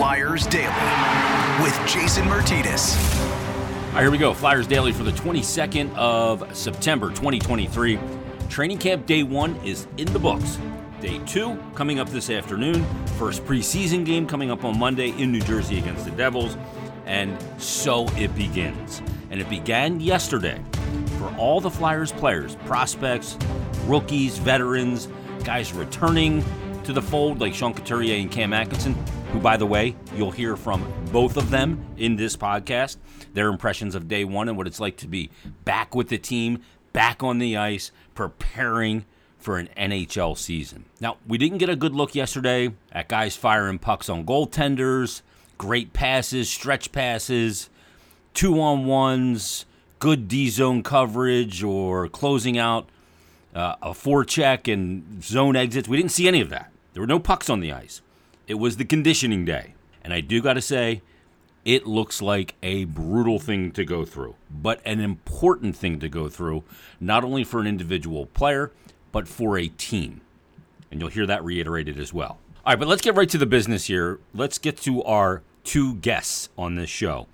Flyers Daily with Jason Myrtetus. All right, here we go. Flyers Daily for the 22nd of September 2023. Training camp day one is in the books. Day two coming up this afternoon. First preseason game coming up on Monday in New Jersey against the Devils. And so it begins. And it began yesterday for all the Flyers players, prospects, rookies, veterans, guys returning to the fold like Sean Couturier and Cam Atkinson, who, by the way, you'll hear from both of them in this podcast. Their impressions of day one and what it's like to be back with the team, back on the ice, preparing for an NHL season. Now, we didn't get a good look yesterday at guys firing pucks on goaltenders, great passes, stretch passes, two on ones, good D zone coverage, or closing out uh, a forecheck and zone exits. We didn't see any of that. There were no pucks on the ice. It was the conditioning day. And I do got to say, it looks like a brutal thing to go through, but an important thing to go through, not only for an individual player, but for a team. And you'll hear that reiterated as well. All right, but let's get right to the business here. Let's get to our two guests on this show.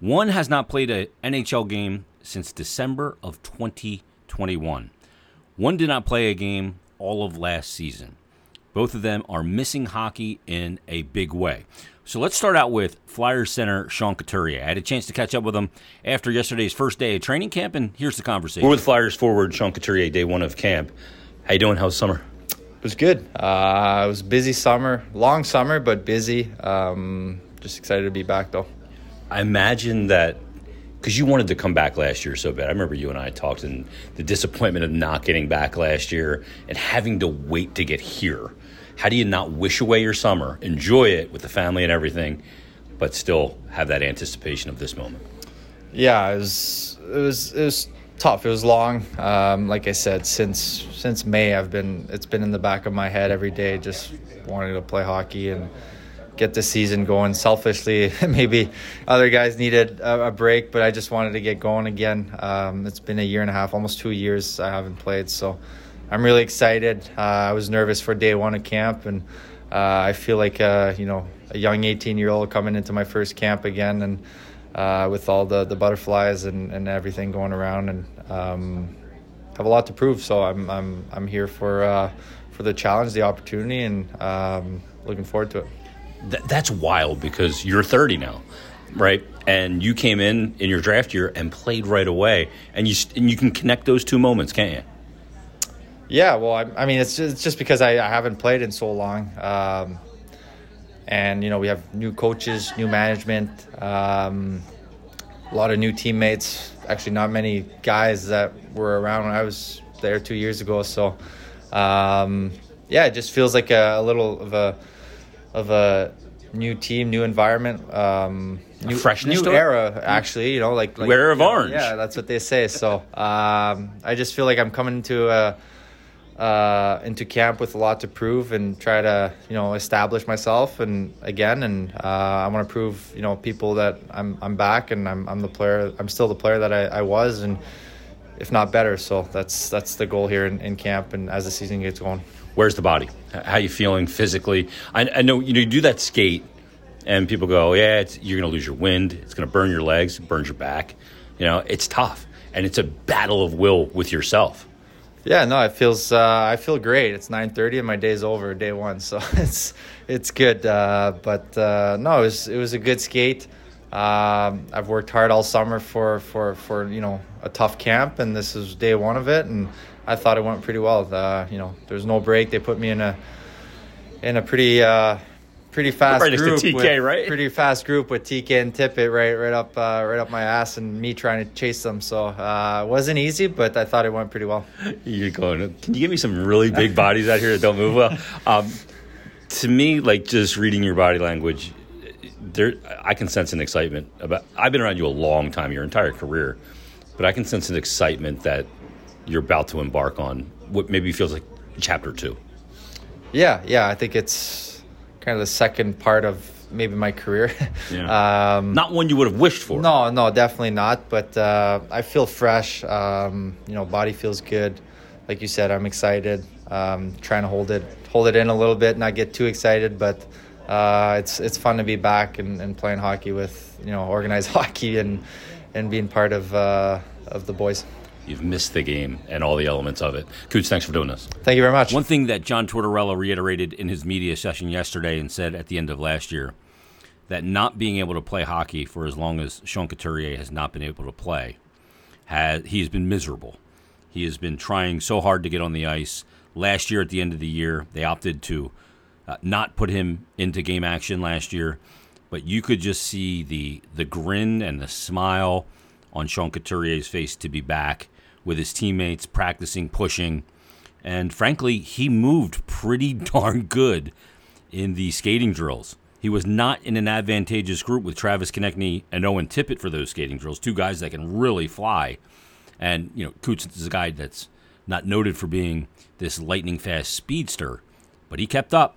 One has not played an NHL game since December of 2021. One did not play a game all of last season. Both of them are missing hockey in a big way. So let's start out with Flyers center Sean Couturier. I had a chance to catch up with him after yesterday's first day of training camp, and here's the conversation. We're with Flyers forward Sean Couturier, day one of camp. How you doing? How's summer? It was good. Uh, it was busy summer, long summer, but busy. Um, just excited to be back though. I imagine that because you wanted to come back last year so bad. I remember you and I talked, and the disappointment of not getting back last year and having to wait to get here how do you not wish away your summer, enjoy it with the family and everything, but still have that anticipation of this moment? Yeah, it was it was it was tough. It was long. Um, like I said, since since May, I've been it's been in the back of my head every day, just wanting to play hockey and get the season going. Selfishly, maybe other guys needed a, a, break, but I just wanted to get going again. Um, it's been a year and a half, almost two years I haven't played, so I'm really excited. Uh, I was nervous for day one of camp, and uh, I feel like uh, you know a young 18 year old coming into my first camp again, and uh, with all the, the butterflies and, and everything going around, and um, have a lot to prove. So I'm I'm I'm here for uh, for the challenge, the opportunity, and um, looking forward to it. Th- that's wild because you're 30 now right? And you came in in your draft year and played right away, and you and you can connect those two moments, can't you? Yeah, well, I, I mean, it's just, it's just because I, I, haven't played in so long. Um, and, you know, we have new coaches, new management, um, a lot of new teammates. Actually, not many guys that were around when I was there two years ago. So, um, yeah, it just feels like a, a, little of a of a new team, new environment, um, new freshness, new era. Actually, you know, like, like wearer of orange. Yeah, that's what they say. So, um, I just feel like I'm coming to a uh, into camp with a lot to prove and try to you know establish myself and again and uh, I want to prove you know people that I'm I'm back and I'm I'm the player I'm still the player that I, I was and if not better so that's that's the goal here in, in camp and as the season gets going. Where's the body? How you feeling physically? I, I know you know you do that skate and people go yeah you're gonna lose your wind it's gonna burn your legs burns your back you know it's tough and it's a battle of will with yourself yeah, no, it feels uh, I feel great. It's nine thirty and my day's over, day one, so it's it's good. Uh, but uh, no, it was it was a good skate. Um, I've worked hard all summer for, for, for you know a tough camp, and this is day one of it, and I thought it went pretty well. Uh, you know, there's no break. They put me in a in a pretty uh, pretty fast right group. TK, with, right? Pretty fast group with TK and Tippett right right up uh, right up my ass, and me trying to chase them. So uh, it wasn't easy, but I thought it went pretty well. You're going. Can you give me some really big bodies out here that don't move well? Um, to me, like just reading your body language, there I can sense an excitement about. I've been around you a long time, your entire career, but I can sense an excitement that you're about to embark on what maybe feels like chapter two. Yeah, yeah, I think it's kind of the second part of maybe my career. Yeah. um, not one you would have wished for. No, no, definitely not. But uh, I feel fresh. Um, you know, body feels good. Like you said, I'm excited. Um, trying to hold it, hold it in a little bit, not get too excited, but uh, it's it's fun to be back and, and, playing hockey with you know organized hockey and and being part of uh, of the boys. You've missed the game and all the elements of it. Coots, thanks for doing this. Thank you very much. One thing that John Tortorella reiterated in his media session yesterday and said at the end of last year that not being able to play hockey for as long as Sean Couturier has not been able to play, has he has been miserable. He has been trying so hard to get on the ice. Last year, at the end of the year, they opted to uh, not put him into game action last year, but you could just see the the grin and the smile on Sean Couturier's face to be back with his teammates, practicing, pushing, and frankly, he moved pretty darn good in the skating drills. He was not in an advantageous group with Travis Konecny and Owen Tippett for those skating drills, two guys that can really fly. And, you know, Coots is a guy that's not noted for being this lightning fast speedster, but he kept up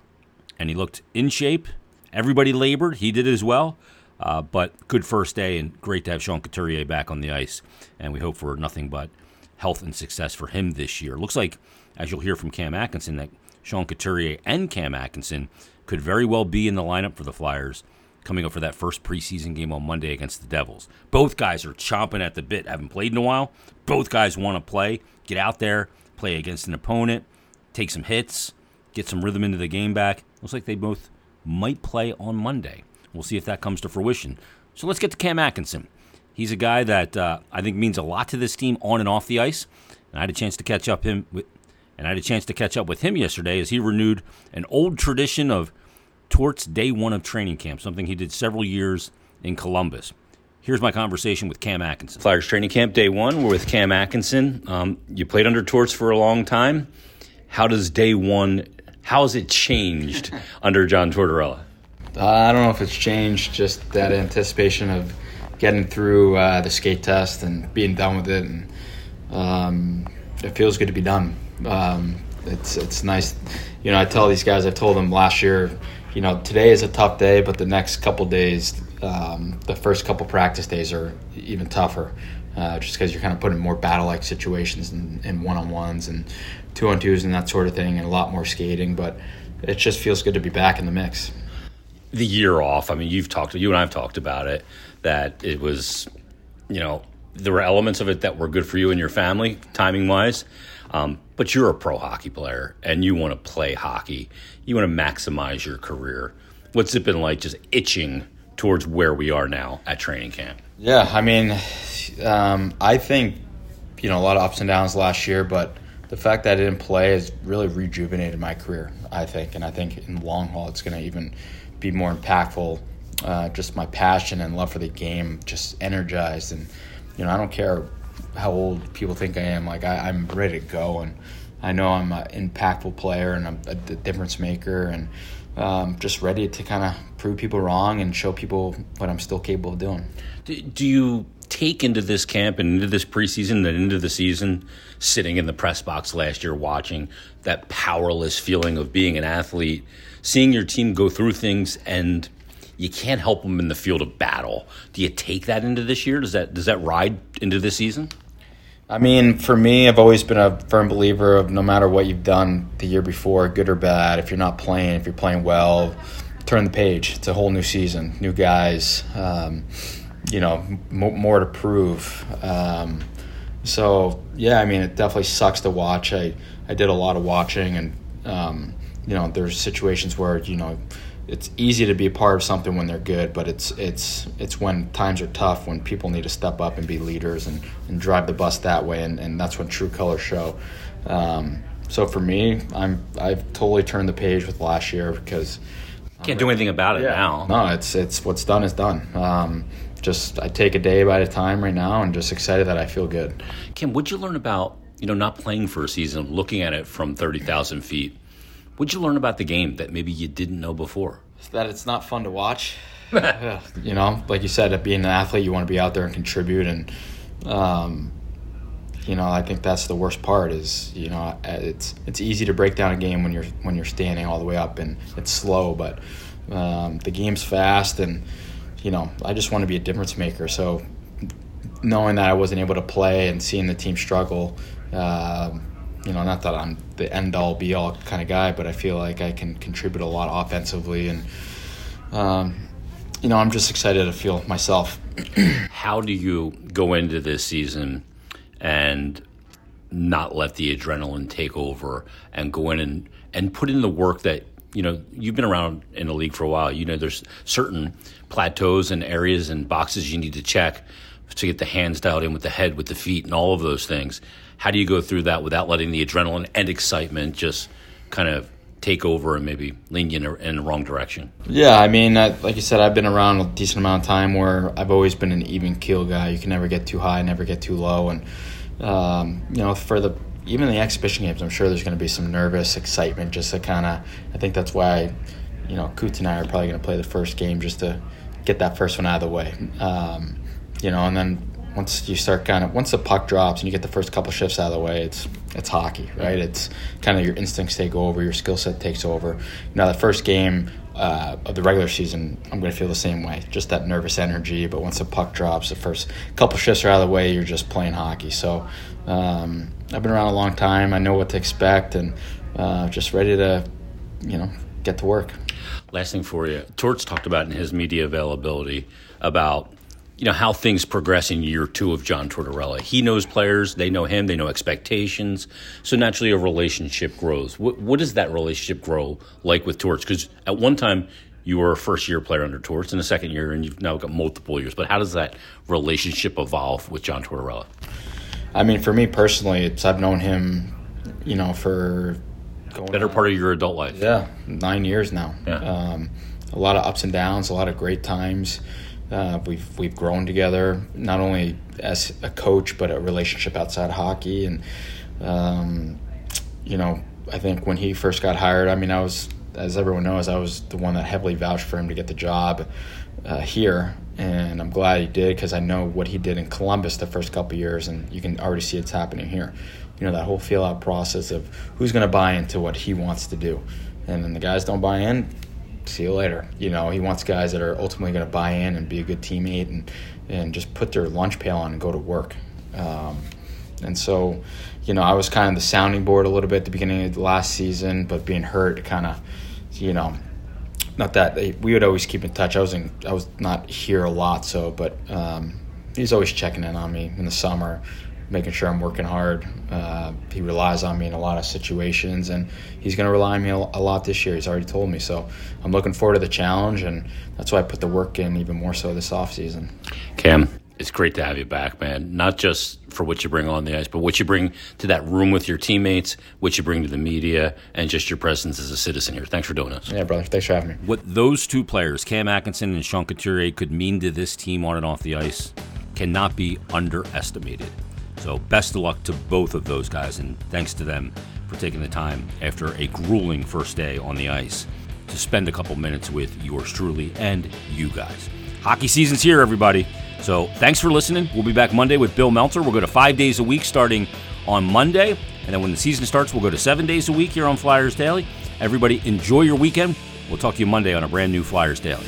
and he looked in shape. Everybody labored. He did as well. Uh, but good first day and great to have Sean Couturier back on the ice. And we hope for nothing but health and success for him this year. Looks like, as you'll hear from Cam Atkinson, that Sean Couturier and Cam Atkinson could very well be in the lineup for the Flyers coming up for that first preseason game on Monday against the Devils. Both guys are chomping at the bit, haven't played in a while. Both guys want to play, get out there, play against an opponent, take some hits, get some rhythm into the game back. Looks like they both might play on Monday. We'll see if that comes to fruition. So let's get to Cam Atkinson. He's a guy that uh, I think means a lot to this team on and off the ice. And I had a chance to catch up him with, and I had a chance to catch up with him yesterday as he renewed an old tradition of Torts day one of training camp, something he did several years in Columbus. Here's my conversation with Cam Atkinson. Flyers training camp day one. We're with Cam Atkinson. Um, you played under Torts for a long time. How does day one? How has it changed under John Tortorella? Uh, I don't know if it's changed. Just that anticipation of getting through uh, the skate test and being done with it, and um, it feels good to be done. Um, it's it's nice. You know, I tell these guys. I told them last year. You know, today is a tough day, but the next couple days, um, the first couple practice days are even tougher. Uh, just because you're kind of put in more battle-like situations and, and one-on-ones and two-on-twos and that sort of thing, and a lot more skating. But it just feels good to be back in the mix. The year off. I mean, you've talked. You and I've talked about it. That it was, you know, there were elements of it that were good for you and your family, timing wise. Um, but you're a pro hockey player and you want to play hockey. You want to maximize your career. What's it been like just itching towards where we are now at training camp? Yeah, I mean, um, I think, you know, a lot of ups and downs last year, but the fact that I didn't play has really rejuvenated my career, I think. And I think in the long haul, it's going to even be more impactful. Uh, just my passion and love for the game just energized. And, you know, I don't care how old people think I am. Like I, am ready to go, and I know I'm an impactful player and I'm a, difference maker, and um, just ready to kind of prove people wrong and show people what I'm still capable of doing. Do, do you take into this camp and into this preseason and into the season, sitting in the press box last year, watching that powerless feeling of being an athlete, seeing your team go through things and you can't help them in the field of battle. Do you take that into this year? Does that does that ride into this season? I mean, for me, I've always been a firm believer of no matter what you've done the year before, good or bad, if you're not playing, if you're playing well, turn the page. It's a whole new season, new guys, um, you know, m- more to prove. Um, so, yeah, I mean, it definitely sucks to watch. I, I did a lot of watching, and, um, you know, there's situations where, you know, it's easy to be a part of something when they're good, but it's it's it's when times are tough when people need to step up and be leaders and, and drive the bus that way, and, and that's when true colors show. Um, so for me, I'm I've totally turned the page with last year because can't do anything about it yeah. now. No, it's it's what's done is done. Um, just I take a day by a time right now, and just excited that I feel good. Cam, what'd you learn about you know not playing for a season, looking at it from thirty thousand feet? What'd you learn about the game that maybe you didn't know before? That it's not fun to watch. you know, like you said, being an athlete, you want to be out there and contribute, and um, you know, I think that's the worst part. Is you know, it's it's easy to break down a game when you're when you're standing all the way up, and it's slow, but um, the game's fast, and you know, I just want to be a difference maker. So knowing that I wasn't able to play and seeing the team struggle. Uh, you know, not that I'm the end all be all kind of guy, but I feel like I can contribute a lot offensively and um, you know, I'm just excited to feel myself. How do you go into this season and not let the adrenaline take over and go in and, and put in the work that you know you've been around in the league for a while you know there's certain plateaus and areas and boxes you need to check to get the hands dialed in with the head with the feet and all of those things how do you go through that without letting the adrenaline and excitement just kind of take over and maybe lean you in, a, in the wrong direction Yeah, I mean, I, like you said, I've been around a decent amount of time where I've always been an even keel guy. You can never get too high, never get too low, and um, you know, for the even the exhibition games, I'm sure there's going to be some nervous excitement just to kind of. I think that's why, you know, Coots and I are probably going to play the first game just to get that first one out of the way. Um, you know, and then once you start kind of once the puck drops and you get the first couple shifts out of the way, it's it's hockey, right? It's kind of your instincts take over, your skill set takes over. Now, the first game uh, of the regular season, I'm going to feel the same way, just that nervous energy. But once the puck drops, the first couple shifts are out of the way, you're just playing hockey. So um, I've been around a long time. I know what to expect, and uh, just ready to, you know, get to work. Last thing for you, Torts talked about in his media availability about you know how things progress in year two of John Tortorella. He knows players, they know him, they know expectations, so naturally a relationship grows. What, what does that relationship grow like with Torts? Because at one time you were a first year player under Torts, in the second year, and you've now got multiple years. But how does that relationship evolve with John Tortorella? I mean, for me personally, it's I've known him, you know, for going better part of your adult life. Yeah, nine years now. Yeah. Um, a lot of ups and downs, a lot of great times. Uh, we've we've grown together, not only as a coach, but a relationship outside hockey. And um, you know, I think when he first got hired, I mean, I was, as everyone knows, I was the one that heavily vouched for him to get the job uh, here, and I'm glad he did because I know what he did in Columbus the first couple years, and you can already see it's happening here. You know, that whole feel out process of who's going to buy into what he wants to do, and then the guys don't buy in. See you later. You know, he wants guys that are ultimately going to buy in and be a good teammate and and just put their lunch pail on and go to work. Um, and so, you know, I was kind of the sounding board a little bit at the beginning of the last season, but being hurt, kind of, you know, not that we would always keep in touch. I was in, I was not here a lot, so, but um, he's always checking in on me in the summer, making sure I'm working hard. Uh, he relies on me in a lot of situations, and he's going to rely on me a lot this year. He's already told me, so I'm looking forward to the challenge, and that's why I put the work in even more so this off season. Cam, it's great to have you back, man. Not just for what you bring on the ice, but what you bring to that room with your teammates, what you bring to the media, and just your presence as a citizen here. Thanks for doing this. Yeah, brother. Thanks for having me. What those two players, Cam Atkinson and Sean Couturier, could mean to this team on and off the ice cannot be underestimated. So, best of luck to both of those guys, and thanks to them for taking the time after a grueling first day on the ice to spend a couple minutes with yours truly and you guys. Hockey season's here, everybody. So thanks for listening. We'll be back Monday with Bill Meltzer. We'll go to five days a week starting on Monday. And then when the season starts, we'll go to seven days a week here on Flyers Daily. Everybody, enjoy your weekend. We'll talk to you Monday on a brand new Flyers Daily.